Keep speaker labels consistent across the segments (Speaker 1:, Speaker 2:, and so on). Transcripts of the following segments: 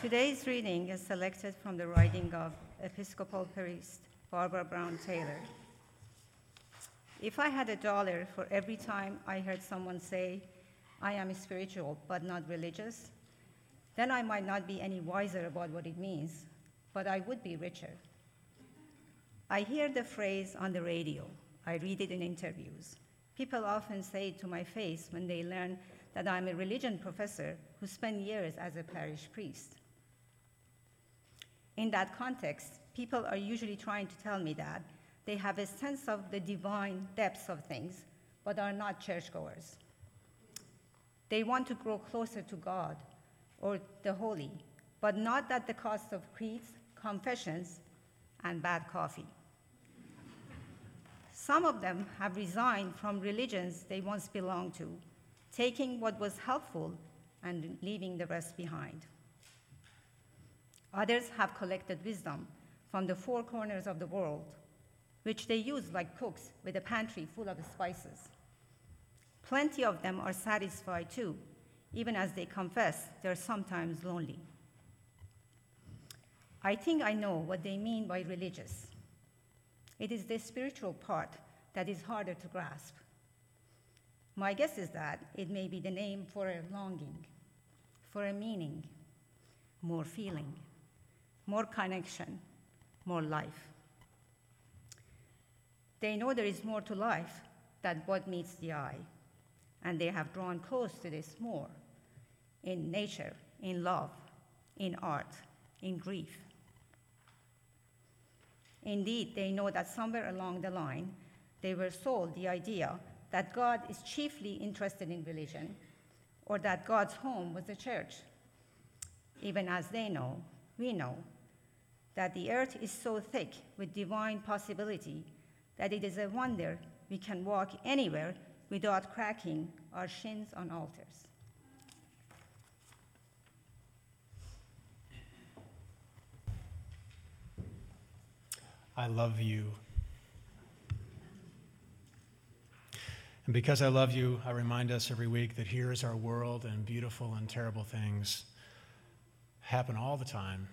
Speaker 1: Today's reading is selected from the writing of Episcopal priest Barbara Brown Taylor. If I had a dollar for every time I heard someone say, I am spiritual but not religious, then I might not be any wiser about what it means, but I would be richer. I hear the phrase on the radio, I read it in interviews. People often say it to my face when they learn that I'm a religion professor who spent years as a parish priest. In that context, people are usually trying to tell me that they have a sense of the divine depths of things, but are not churchgoers. They want to grow closer to God or the holy, but not at the cost of creeds, confessions, and bad coffee. Some of them have resigned from religions they once belonged to, taking what was helpful and leaving the rest behind. Others have collected wisdom from the four corners of the world, which they use like cooks with a pantry full of spices. Plenty of them are satisfied too, even as they confess they're sometimes lonely. I think I know what they mean by religious. It is the spiritual part that is harder to grasp. My guess is that it may be the name for a longing, for a meaning, more feeling, more connection, more life. They know there is more to life than what meets the eye, and they have drawn close to this more in nature, in love, in art, in grief. Indeed, they know that somewhere along the line, they were sold the idea that God is chiefly interested in religion or that God's home was the church. Even as they know, we know that the earth is so thick with divine possibility that it is a wonder we can walk anywhere without cracking our shins on altars.
Speaker 2: I love you. And because I love you, I remind us every week that here is our world and beautiful and terrible things happen all the time.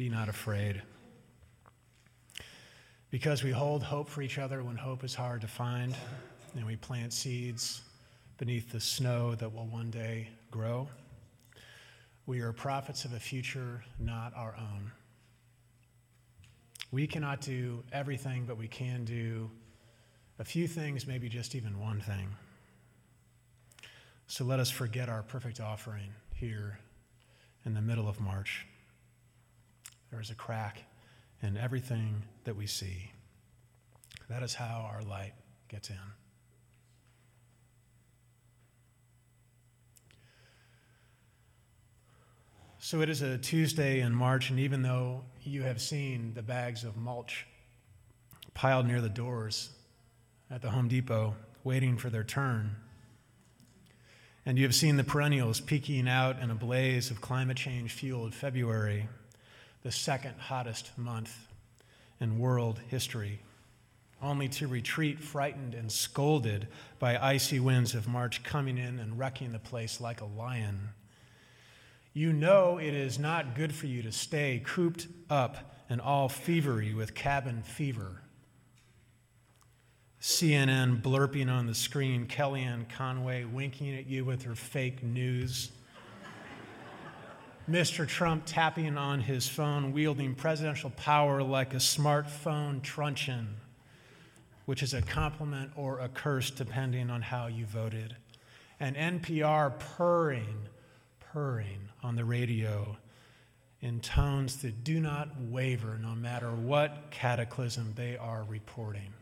Speaker 2: Be not afraid. Because we hold hope for each other when hope is hard to find, and we plant seeds beneath the snow that will one day grow. We are prophets of a future not our own. We cannot do everything, but we can do a few things, maybe just even one thing. So let us forget our perfect offering here in the middle of March. There is a crack in everything that we see. That is how our light gets in. So it is a Tuesday in March, and even though you have seen the bags of mulch piled near the doors at the Home Depot waiting for their turn, and you have seen the perennials peeking out in a blaze of climate change fueled February, the second hottest month in world history, only to retreat frightened and scolded by icy winds of March coming in and wrecking the place like a lion you know it is not good for you to stay cooped up and all fevery with cabin fever. CNN blurping on the screen, Kellyanne Conway winking at you with her fake news. Mr. Trump tapping on his phone, wielding presidential power like a smartphone truncheon, which is a compliment or a curse depending on how you voted. And NPR purring, purring on the radio in tones that do not waver no matter what cataclysm they are reporting.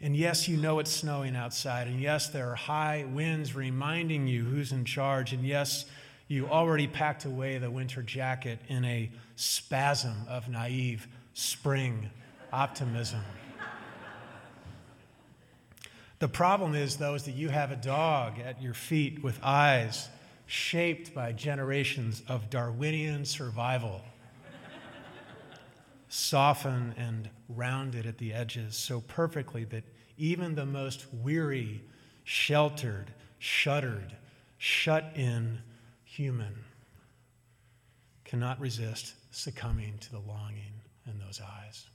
Speaker 2: And yes, you know it's snowing outside. And yes, there are high winds reminding you who's in charge. And yes, you already packed away the winter jacket in a spasm of naive spring optimism. The problem is, though, is that you have a dog at your feet with eyes shaped by generations of Darwinian survival, softened and rounded at the edges so perfectly that even the most weary sheltered, shuttered, shut in human cannot resist succumbing to the longing in those eyes.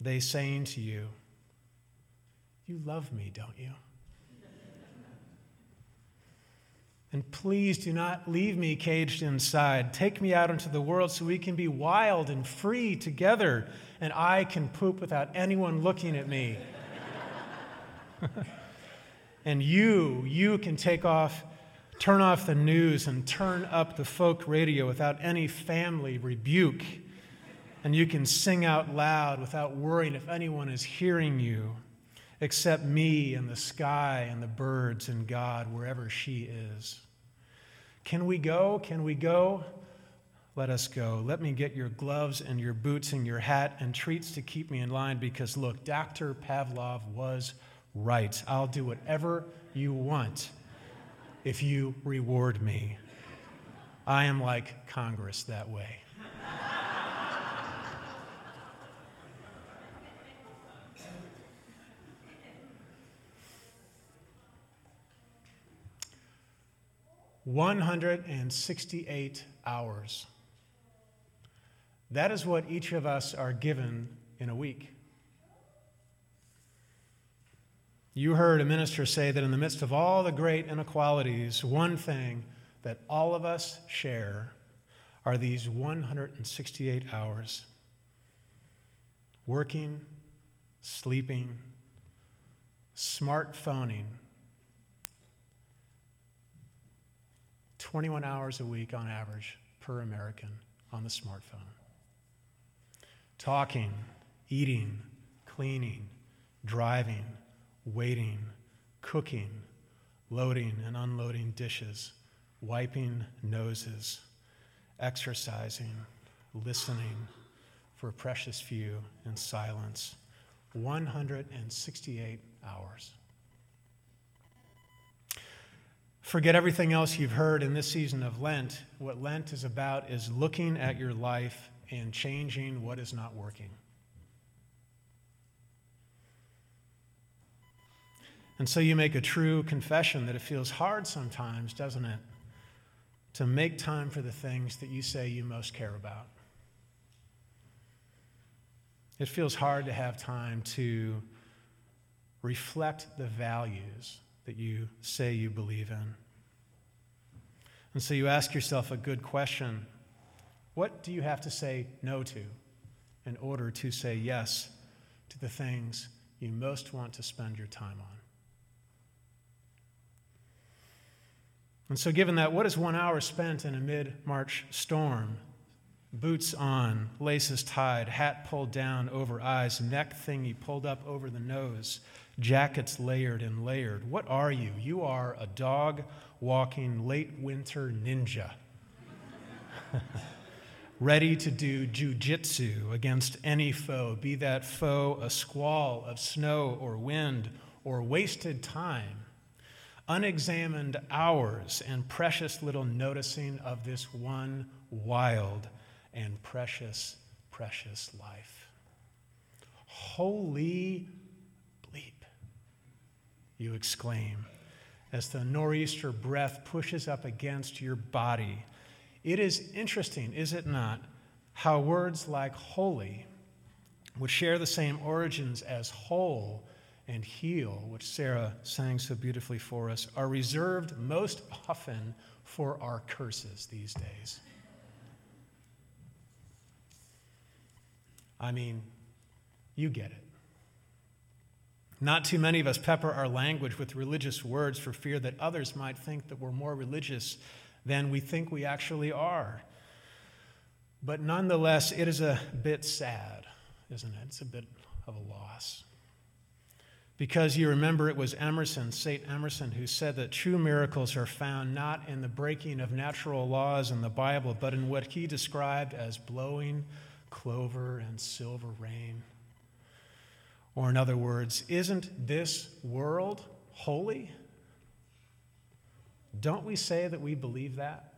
Speaker 2: They saying to you, You love me, don't you? And please do not leave me caged inside. Take me out into the world so we can be wild and free together, and I can poop without anyone looking at me. and you, you can take off, turn off the news and turn up the folk radio without any family rebuke. And you can sing out loud without worrying if anyone is hearing you, except me and the sky and the birds and God, wherever she is. Can we go? Can we go? Let us go. Let me get your gloves and your boots and your hat and treats to keep me in line because, look, Dr. Pavlov was right. I'll do whatever you want if you reward me. I am like Congress that way. 168 hours. That is what each of us are given in a week. You heard a minister say that in the midst of all the great inequalities, one thing that all of us share are these 168 hours working, sleeping, smartphoning, 21 hours a week on average per American on the smartphone. Talking, eating, cleaning, driving, waiting, cooking, loading and unloading dishes, wiping noses, exercising, listening for a precious few in silence. 168 hours. Forget everything else you've heard in this season of Lent. What Lent is about is looking at your life and changing what is not working. And so you make a true confession that it feels hard sometimes, doesn't it? To make time for the things that you say you most care about. It feels hard to have time to reflect the values that you say you believe in. And so you ask yourself a good question What do you have to say no to in order to say yes to the things you most want to spend your time on? And so, given that, what is one hour spent in a mid March storm? Boots on, laces tied, hat pulled down over eyes, neck thingy pulled up over the nose, jackets layered and layered. What are you? You are a dog walking late winter ninja, ready to do jujitsu against any foe, be that foe a squall of snow or wind or wasted time, unexamined hours, and precious little noticing of this one wild and precious, precious life. Holy you exclaim, as the nor'easter breath pushes up against your body. It is interesting, is it not, how words like holy, which share the same origins as whole and heal, which Sarah sang so beautifully for us, are reserved most often for our curses these days. I mean, you get it. Not too many of us pepper our language with religious words for fear that others might think that we're more religious than we think we actually are. But nonetheless, it is a bit sad, isn't it? It's a bit of a loss. Because you remember it was Emerson, St. Emerson, who said that true miracles are found not in the breaking of natural laws in the Bible, but in what he described as blowing clover and silver rain. Or, in other words, isn't this world holy? Don't we say that we believe that?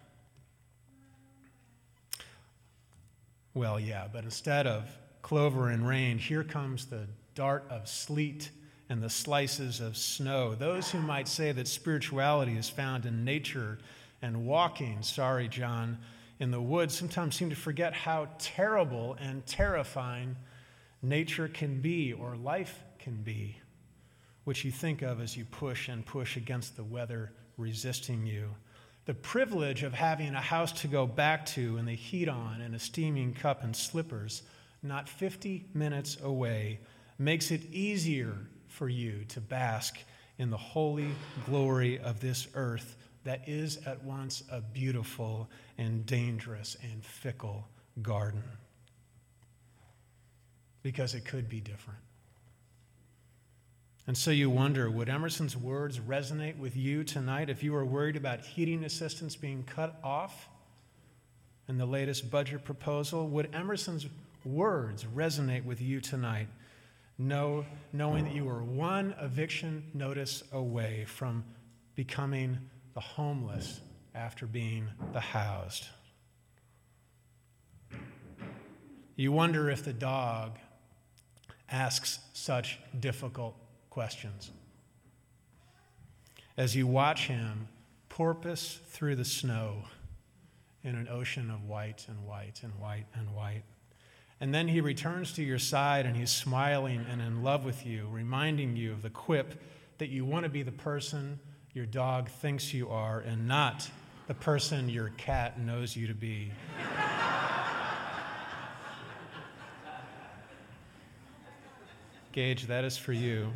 Speaker 2: Well, yeah, but instead of clover and rain, here comes the dart of sleet and the slices of snow. Those who might say that spirituality is found in nature and walking, sorry, John, in the woods sometimes seem to forget how terrible and terrifying nature can be or life can be, which you think of as you push and push against the weather resisting you. The privilege of having a house to go back to and the heat on and a steaming cup and slippers, not 50 minutes away, makes it easier for you to bask in the holy glory of this earth that is at once a beautiful and dangerous and fickle garden. Because it could be different. And so you wonder would Emerson's words resonate with you tonight if you were worried about heating assistance being cut off in the latest budget proposal? Would Emerson's words resonate with you tonight, know, knowing that you are one eviction notice away from becoming the homeless after being the housed? You wonder if the dog asks such difficult questions. As you watch him porpoise through the snow in an ocean of white and white and white and white. And then he returns to your side and he's smiling and in love with you, reminding you of the quip that you want to be the person your dog thinks you are and not the person your cat knows you to be. Gage, that is for you.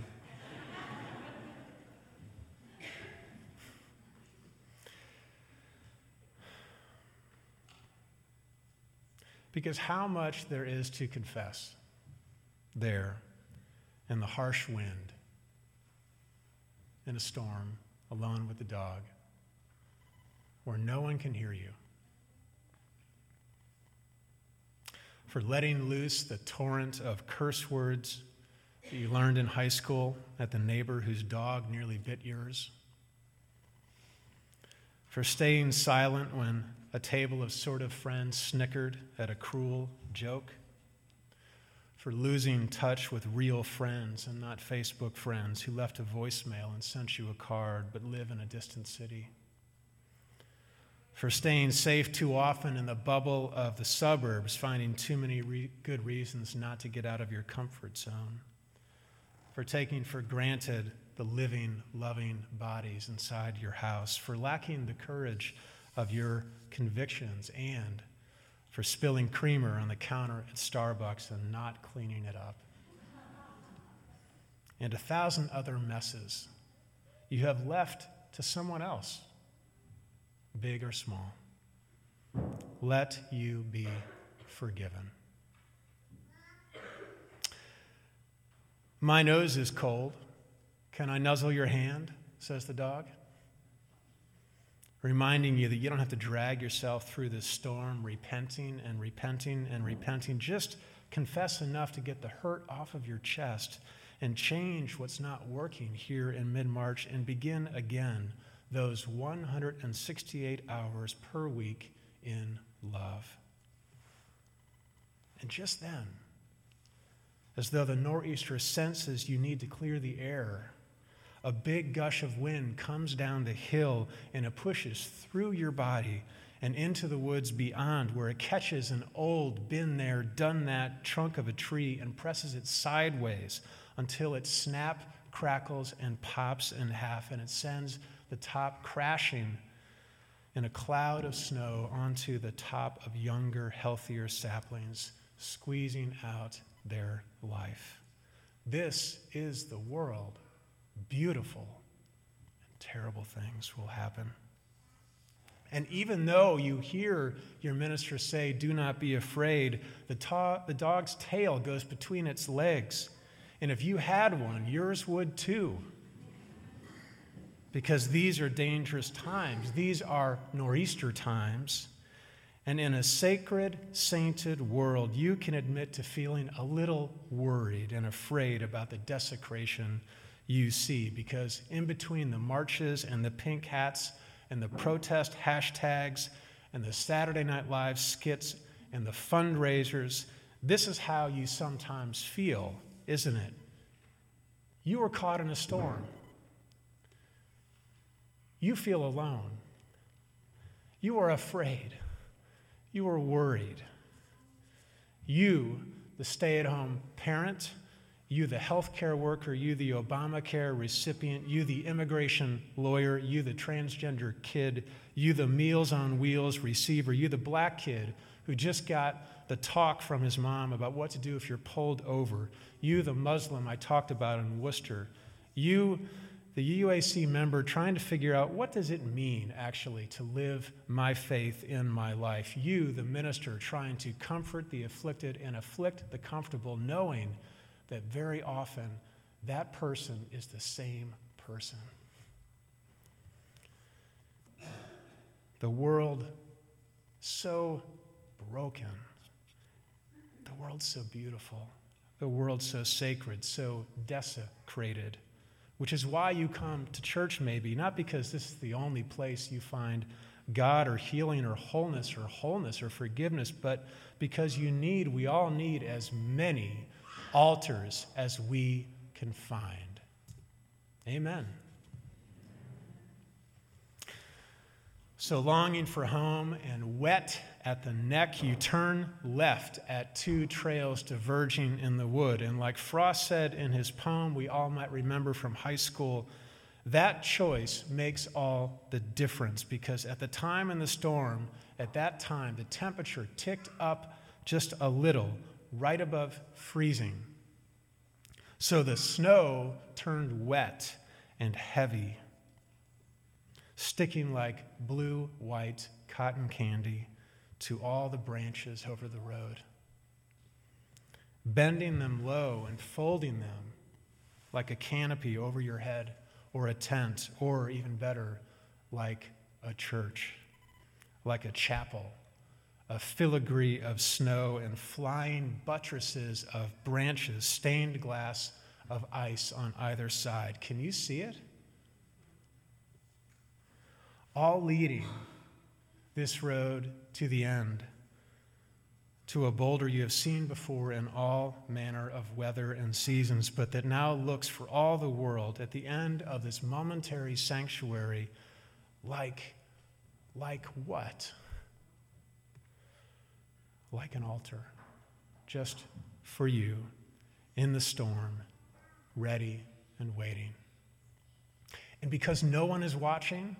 Speaker 2: Because how much there is to confess there in the harsh wind, in a storm, alone with the dog, where no one can hear you. For letting loose the torrent of curse words that you learned in high school at the neighbor whose dog nearly bit yours. For staying silent when a table of sort of friends snickered at a cruel joke, for losing touch with real friends and not Facebook friends who left a voicemail and sent you a card but live in a distant city, for staying safe too often in the bubble of the suburbs, finding too many re- good reasons not to get out of your comfort zone, for taking for granted the living, loving bodies inside your house, for lacking the courage of your convictions and for spilling creamer on the counter at Starbucks and not cleaning it up. And a thousand other messes you have left to someone else, big or small. Let you be forgiven. My nose is cold. Can I nuzzle your hand? says the dog reminding you that you don't have to drag yourself through this storm, repenting and repenting and repenting. Just confess enough to get the hurt off of your chest and change what's not working here in mid March and begin again those 168 hours per week in love. And just then, as though the nor'easter senses you need to clear the air, a big gush of wind comes down the hill and it pushes through your body and into the woods beyond, where it catches an old, been there, done that trunk of a tree and presses it sideways until it snap, crackles, and pops in half, and it sends the top crashing in a cloud of snow onto the top of younger, healthier saplings, squeezing out their life. This is the world beautiful and terrible things will happen. And even though you hear your minister say, Do not be afraid, the, ta- the dog's tail goes between its legs. And if you had one, yours would too. Because these are dangerous times. These are nor'easter times. And in a sacred, sainted world, you can admit to feeling a little worried and afraid about the desecration you see because in between the marches and the pink hats and the protest hashtags and the Saturday Night Live skits and the fundraisers, this is how you sometimes feel, isn't it? You were caught in a storm. You feel alone. You are afraid. You are worried. You, the stay at home parent, you, the healthcare worker, you, the Obamacare recipient, you, the immigration lawyer, you, the transgender kid, you, the Meals on Wheels receiver, you, the black kid who just got the talk from his mom about what to do if you're pulled over, you, the Muslim I talked about in Worcester, you, the UAC member trying to figure out what does it mean actually to live my faith in my life, you, the minister trying to comfort the afflicted and afflict the comfortable, knowing that very often that person is the same person. The world so broken. The world so beautiful. The world so sacred, so desecrated. Which is why you come to church, maybe, not because this is the only place you find God or healing or wholeness or wholeness or forgiveness, but because you need, we all need as many altars as we can find. Amen. So, longing for home and wet at the neck, you turn left at two trails diverging in the wood. And, like Frost said in his poem, we all might remember from high school, that choice makes all the difference because at the time in the storm, at that time, the temperature ticked up just a little, right above freezing. So the snow turned wet and heavy, sticking like blue white cotton candy to all the branches over the road, bending them low and folding them like a canopy over your head or a tent, or even better, like a church, like a chapel a filigree of snow and flying buttresses of branches, stained glass of ice on either side. Can you see it? All leading this road to the end, to a boulder you have seen before in all manner of weather and seasons, but that now looks for all the world at the end of this momentary sanctuary like, like what? like an altar, just for you in the storm, ready and waiting. And because no one is watching,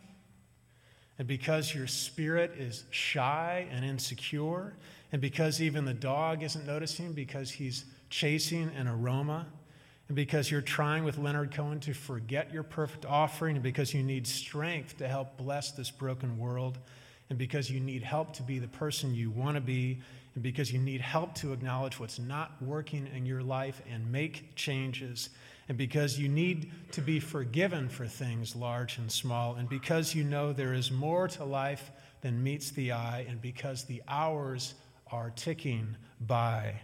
Speaker 2: and because your spirit is shy and insecure, and because even the dog isn't noticing because he's chasing an aroma, and because you're trying with Leonard Cohen to forget your perfect offering, and because you need strength to help bless this broken world, and because you need help to be the person you want to be, and because you need help to acknowledge what's not working in your life and make changes, and because you need to be forgiven for things large and small, and because you know there is more to life than meets the eye, and because the hours are ticking by,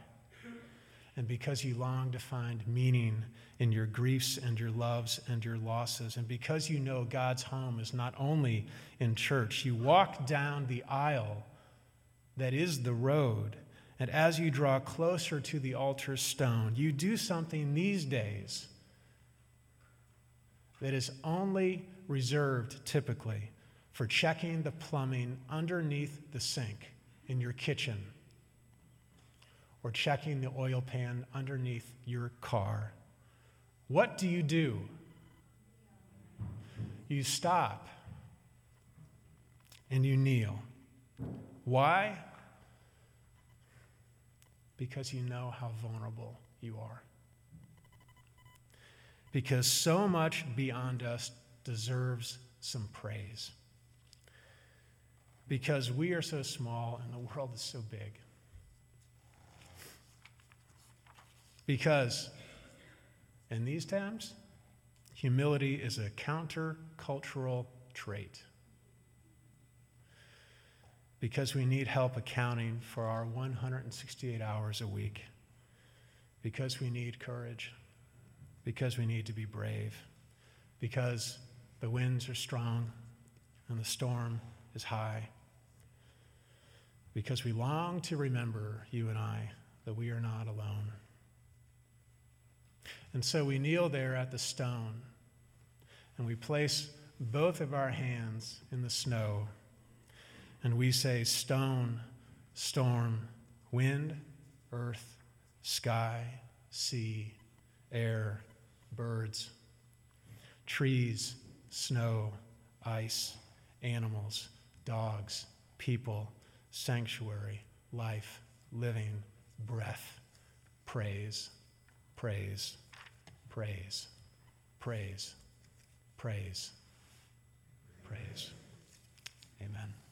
Speaker 2: and because you long to find meaning in your griefs and your loves and your losses. And because you know God's home is not only in church, you walk down the aisle that is the road. And as you draw closer to the altar stone, you do something these days that is only reserved typically for checking the plumbing underneath the sink in your kitchen or checking the oil pan underneath your car what do you do? You stop and you kneel. Why? Because you know how vulnerable you are. Because so much beyond us deserves some praise. Because we are so small and the world is so big. Because in these times, humility is a countercultural trait. Because we need help accounting for our 168 hours a week. Because we need courage. Because we need to be brave. Because the winds are strong and the storm is high. Because we long to remember, you and I, that we are not alone. And so we kneel there at the stone and we place both of our hands in the snow and we say, Stone, storm, wind, earth, sky, sea, air, birds, trees, snow, ice, animals, dogs, people, sanctuary, life, living, breath, praise, praise, praise, praise, praise, praise. Amen.